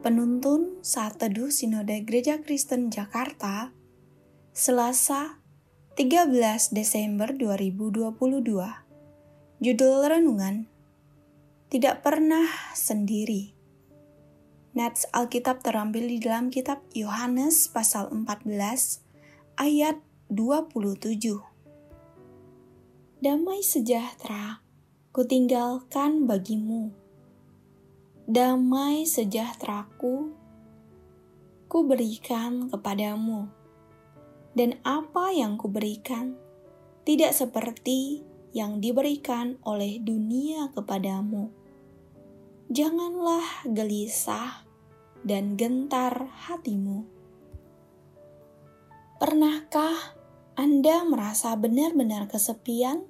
Penuntun Saat Teduh Sinode Gereja Kristen Jakarta, Selasa 13 Desember 2022. Judul Renungan, Tidak Pernah Sendiri. Nats Alkitab terambil di dalam kitab Yohanes pasal 14 ayat 27. Damai sejahtera kutinggalkan bagimu damai sejahteraku kuberikan kepadamu. Dan apa yang kuberikan tidak seperti yang diberikan oleh dunia kepadamu. Janganlah gelisah dan gentar hatimu. Pernahkah Anda merasa benar-benar kesepian?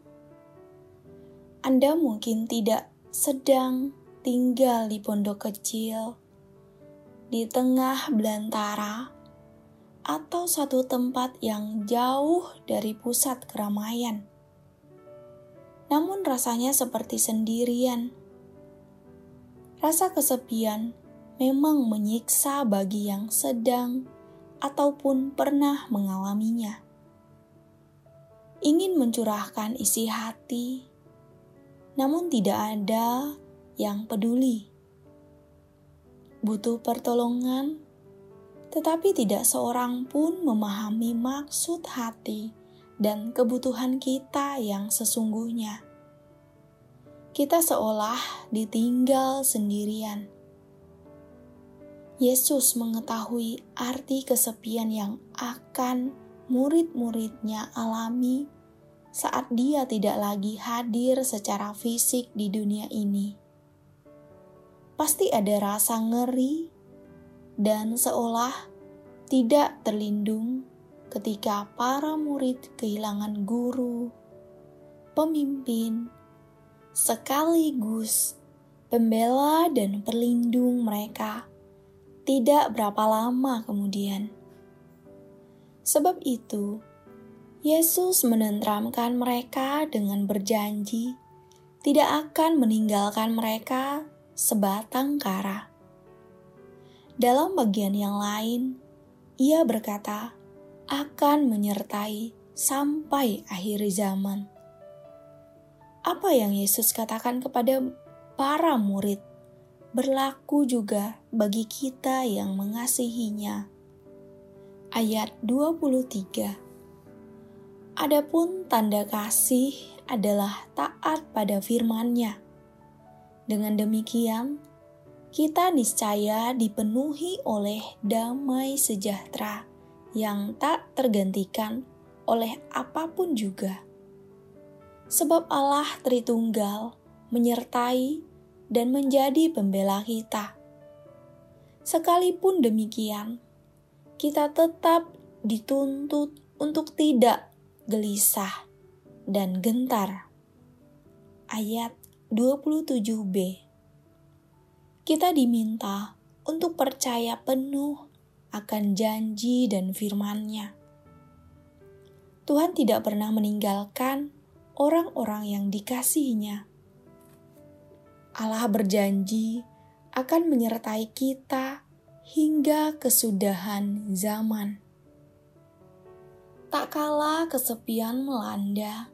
Anda mungkin tidak sedang tinggal di pondok kecil, di tengah belantara, atau satu tempat yang jauh dari pusat keramaian. Namun rasanya seperti sendirian. Rasa kesepian memang menyiksa bagi yang sedang ataupun pernah mengalaminya. Ingin mencurahkan isi hati, namun tidak ada yang peduli. Butuh pertolongan, tetapi tidak seorang pun memahami maksud hati dan kebutuhan kita yang sesungguhnya. Kita seolah ditinggal sendirian. Yesus mengetahui arti kesepian yang akan murid-muridnya alami saat Dia tidak lagi hadir secara fisik di dunia ini pasti ada rasa ngeri dan seolah tidak terlindung ketika para murid kehilangan guru, pemimpin, sekaligus pembela dan perlindung mereka tidak berapa lama kemudian. Sebab itu, Yesus menenteramkan mereka dengan berjanji tidak akan meninggalkan mereka sebatang kara. Dalam bagian yang lain, ia berkata akan menyertai sampai akhir zaman. Apa yang Yesus katakan kepada para murid berlaku juga bagi kita yang mengasihinya. Ayat 23 Adapun tanda kasih adalah taat pada firman-Nya dengan demikian, kita niscaya dipenuhi oleh damai sejahtera yang tak tergantikan oleh apa pun juga. Sebab Allah Tritunggal menyertai dan menjadi pembela kita. Sekalipun demikian, kita tetap dituntut untuk tidak gelisah dan gentar. Ayat 27b Kita diminta untuk percaya penuh akan janji dan firman-Nya. Tuhan tidak pernah meninggalkan orang-orang yang dikasihinya. Allah berjanji akan menyertai kita hingga kesudahan zaman. Tak kala kesepian melanda,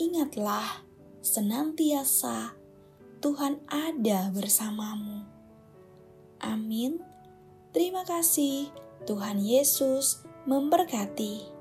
ingatlah senantiasa Tuhan ada bersamamu. Amin. Terima kasih, Tuhan Yesus memberkati.